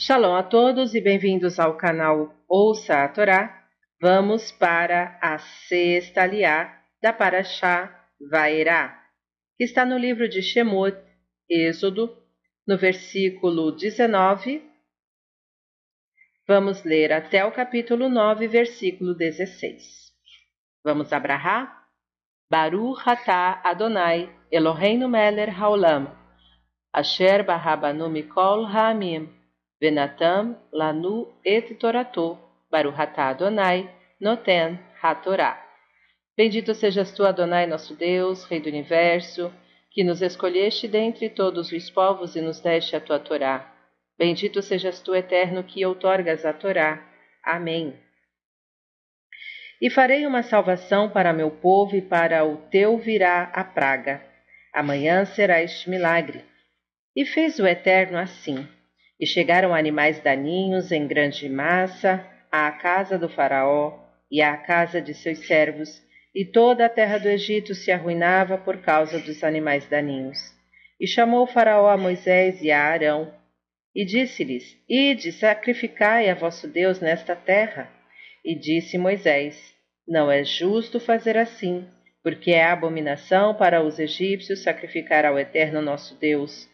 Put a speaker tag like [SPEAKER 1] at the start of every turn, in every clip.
[SPEAKER 1] Shalom a todos e bem-vindos ao canal Ouça a Torá. Vamos para a sexta aliá da Paraxá Vaerá, que está no livro de Shemot, Êxodo, no versículo 19. Vamos ler até o capítulo 9, versículo 16. Vamos abrahar? Baruch atah Adonai Eloheinu Meler Haolam Asher Barabanu Mikol Ha'amim Venatam lanu et torato, baruhatá Adonai, noten hatorá. Bendito sejas tu, Adonai, nosso Deus, Rei do Universo, que nos escolheste dentre todos os povos e nos deste a tua Torá. Bendito sejas tu, Eterno, que outorgas a Torá. Amém. E farei uma salvação para meu povo e para o teu virá a praga. Amanhã será este milagre. E fez o Eterno assim. E chegaram animais daninhos em grande massa à casa do Faraó e à casa de seus servos, e toda a terra do Egito se arruinava por causa dos animais daninhos. E chamou o Faraó a Moisés e a Arão, e disse-lhes: Ide, sacrificai a vosso Deus nesta terra. E disse Moisés: Não é justo fazer assim, porque é abominação para os egípcios sacrificar ao Eterno nosso Deus.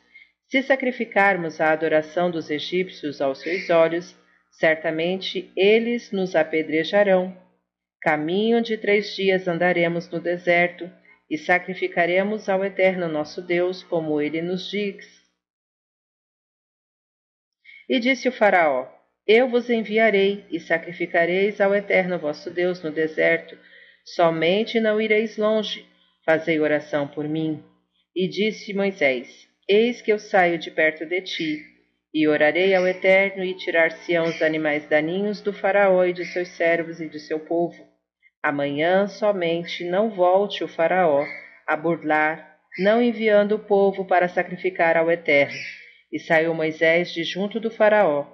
[SPEAKER 1] Se sacrificarmos a adoração dos egípcios aos seus olhos, certamente eles nos apedrejarão. Caminho de três dias andaremos no deserto e sacrificaremos ao Eterno nosso Deus, como ele nos diz. E disse o Faraó: Eu vos enviarei e sacrificareis ao Eterno vosso Deus no deserto. Somente não ireis longe. Fazei oração por mim. E disse Moisés: Eis que eu saio de perto de ti, e orarei ao Eterno, e tirar-se-ão os animais daninhos do Faraó e de seus servos e de seu povo. Amanhã somente não volte o Faraó a burlar, não enviando o povo para sacrificar ao Eterno. E saiu Moisés de junto do Faraó,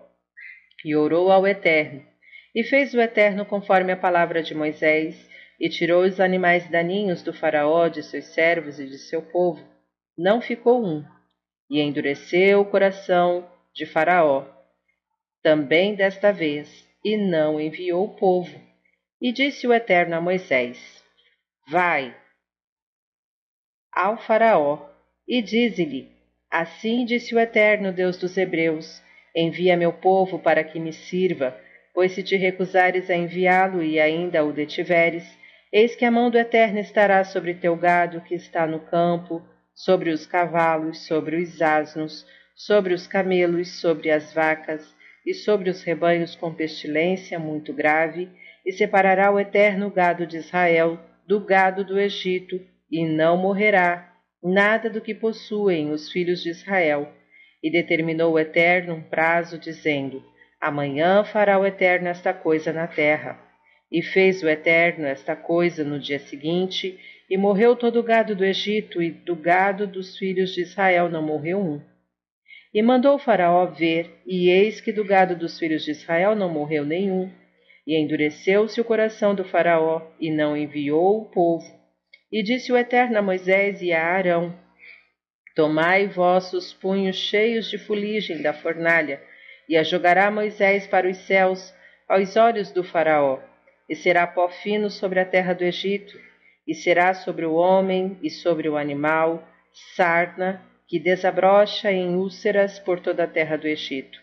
[SPEAKER 1] e orou ao Eterno. E fez o Eterno conforme a palavra de Moisés, e tirou os animais daninhos do Faraó, de seus servos e de seu povo. Não ficou um e endureceu o coração de Faraó, também desta vez, e não enviou o povo. E disse o Eterno a Moisés: Vai ao Faraó e dize-lhe: Assim disse o Eterno, Deus dos Hebreus: Envia meu povo para que me sirva, pois se te recusares a enviá-lo e ainda o detiveres, eis que a mão do Eterno estará sobre teu gado que está no campo, sobre os cavalos, sobre os asnos, sobre os camelos, sobre as vacas e sobre os rebanhos com pestilência muito grave, e separará o eterno gado de Israel do gado do Egito, e não morrerá nada do que possuem os filhos de Israel. E determinou o Eterno um prazo, dizendo: Amanhã fará o Eterno esta coisa na terra. E fez o Eterno esta coisa no dia seguinte, e morreu todo o gado do Egito, e do gado dos filhos de Israel não morreu um. E mandou Faraó ver, e eis que do gado dos filhos de Israel não morreu nenhum. E endureceu-se o coração do Faraó, e não enviou o povo. E disse o Eterno a Moisés e a Arão: Tomai vossos punhos cheios de fuligem da fornalha, e a jogará Moisés para os céus, aos olhos do Faraó, e será pó fino sobre a terra do Egito e será sobre o homem e sobre o animal sarna que desabrocha em úlceras por toda a terra do Egito.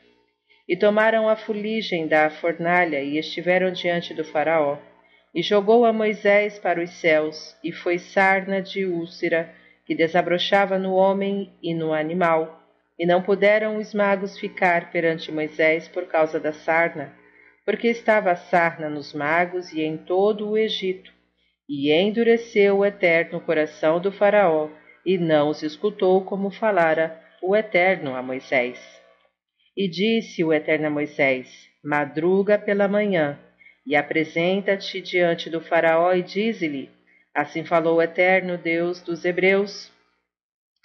[SPEAKER 1] E tomaram a fuligem da fornalha e estiveram diante do Faraó. E jogou a Moisés para os céus, e foi sarna de úlcera que desabrochava no homem e no animal. E não puderam os magos ficar perante Moisés por causa da sarna, porque estava a sarna nos magos e em todo o Egito e endureceu o Eterno coração do Faraó, e não os escutou como falara o Eterno a Moisés. E disse o Eterno a Moisés: Madruga pela manhã, e apresenta-te diante do Faraó e dize-lhe: Assim falou o Eterno Deus dos Hebreus: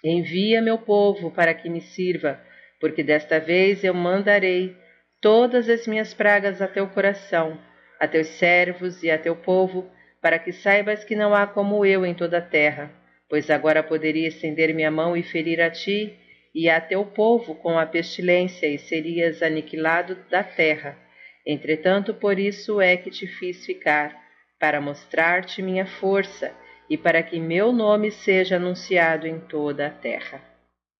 [SPEAKER 1] Envia meu povo para que me sirva, porque desta vez eu mandarei todas as minhas pragas a teu coração, a teus servos e a teu povo, para que saibas que não há como eu em toda a terra, pois agora poderia estender minha mão e ferir a ti, e a teu povo com a pestilência, e serias aniquilado da terra. Entretanto, por isso é que te fiz ficar, para mostrar-te minha força, e para que meu nome seja anunciado em toda a terra.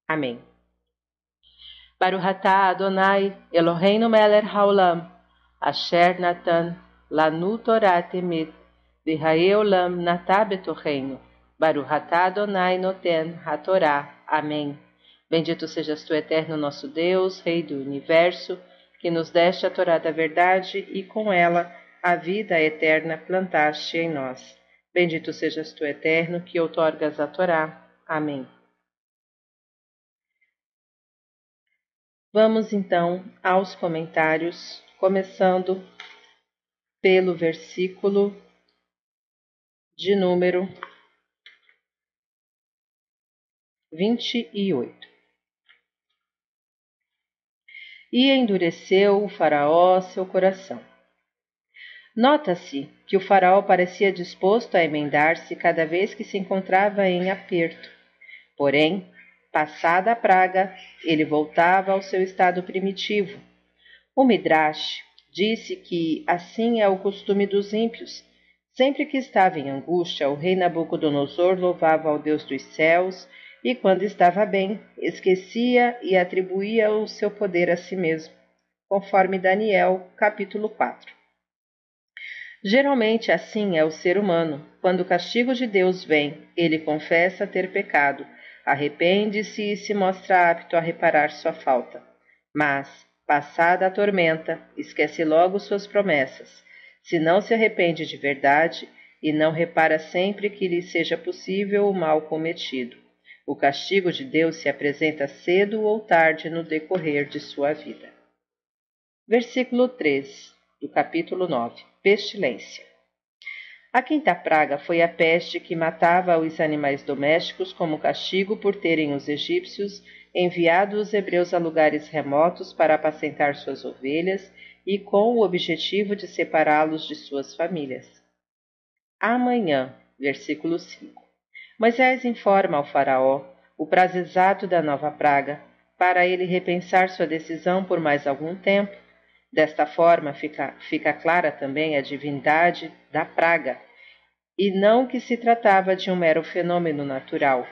[SPEAKER 1] Amém. Baruhatá Adonai, Eloheinu melech haolam, asher natan lanu Torah v'haeolam natá betorreino. Baruhatá Adonai noten hatorá. Amém. Bendito sejas tu, eterno nosso Deus, Rei do universo, que nos deste a Torá da verdade e com ela a vida eterna plantaste em nós. Bendito sejas tu, eterno, que outorgas a Torá. Amém. Vamos então aos comentários, começando pelo versículo de número 28. E endureceu o Faraó seu coração. Nota-se que o Faraó parecia disposto a emendar-se cada vez que se encontrava em aperto. Porém, Passada a praga, ele voltava ao seu estado primitivo. O Midrash disse que assim é o costume dos ímpios. Sempre que estava em angústia, o rei Nabucodonosor louvava ao Deus dos céus e, quando estava bem, esquecia e atribuía o seu poder a si mesmo, conforme Daniel, capítulo 4. Geralmente assim é o ser humano. Quando o castigo de Deus vem, ele confessa ter pecado arrepende-se e se mostra apto a reparar sua falta. Mas, passada a tormenta, esquece logo suas promessas. Se não se arrepende de verdade e não repara sempre que lhe seja possível o mal cometido. O castigo de Deus se apresenta cedo ou tarde no decorrer de sua vida. Versículo 3 do capítulo 9 Pestilência a quinta praga foi a peste que matava os animais domésticos como castigo por terem os egípcios enviado os hebreus a lugares remotos para apacentar suas ovelhas e com o objetivo de separá-los de suas famílias. Amanhã, versículo 5. Moisés informa ao Faraó o prazo exato da nova praga, para ele repensar sua decisão por mais algum tempo Desta forma, fica, fica clara também a divindade da praga, e não que se tratava de um mero fenômeno natural.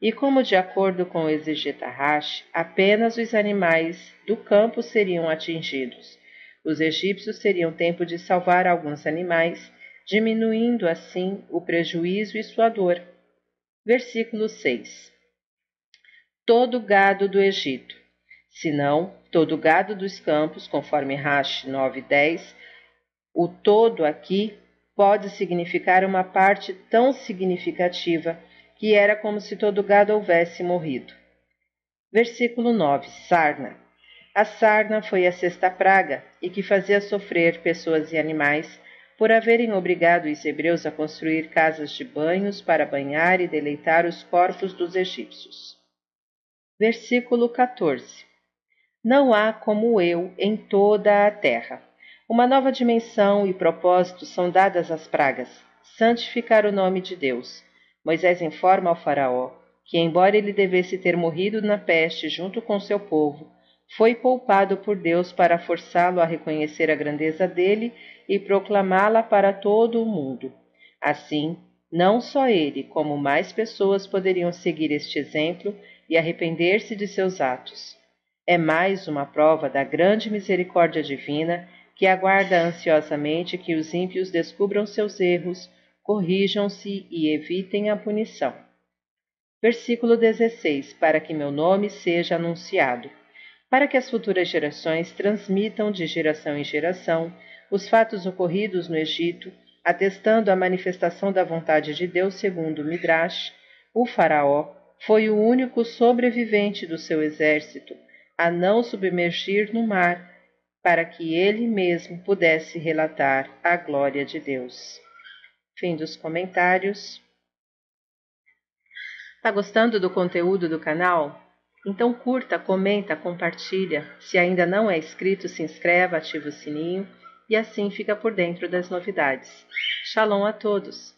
[SPEAKER 1] E como, de acordo com o exegeta Rash, apenas os animais do campo seriam atingidos. Os egípcios teriam tempo de salvar alguns animais, diminuindo assim o prejuízo e sua dor. Versículo 6 Todo gado do Egito, senão todo gado dos campos, conforme Rash 9:10, o todo aqui pode significar uma parte tão significativa que era como se todo gado houvesse morrido. Versículo 9: Sarna. A sarna foi a sexta praga e que fazia sofrer pessoas e animais por haverem obrigado os hebreus a construir casas de banhos para banhar e deleitar os corpos dos egípcios. Versículo 14 não há como eu em toda a terra. Uma nova dimensão e propósito são dadas às pragas. Santificar o nome de Deus. Moisés informa ao Faraó que, embora ele devesse ter morrido na peste junto com seu povo, foi poupado por Deus para forçá-lo a reconhecer a grandeza dele e proclamá-la para todo o mundo. Assim, não só ele, como mais pessoas poderiam seguir este exemplo e arrepender-se de seus atos. É mais uma prova da grande misericórdia divina que aguarda ansiosamente que os ímpios descubram seus erros, corrijam-se e evitem a punição. Versículo 16: Para que meu nome seja anunciado, para que as futuras gerações transmitam de geração em geração os fatos ocorridos no Egito, atestando a manifestação da vontade de Deus segundo Midrash, o Faraó foi o único sobrevivente do seu exército a não submergir no mar, para que ele mesmo pudesse relatar a glória de Deus. Fim dos comentários. Tá gostando do conteúdo do canal? Então curta, comenta, compartilha. Se ainda não é inscrito, se inscreva, ativa o sininho e assim fica por dentro das novidades. Shalom a todos!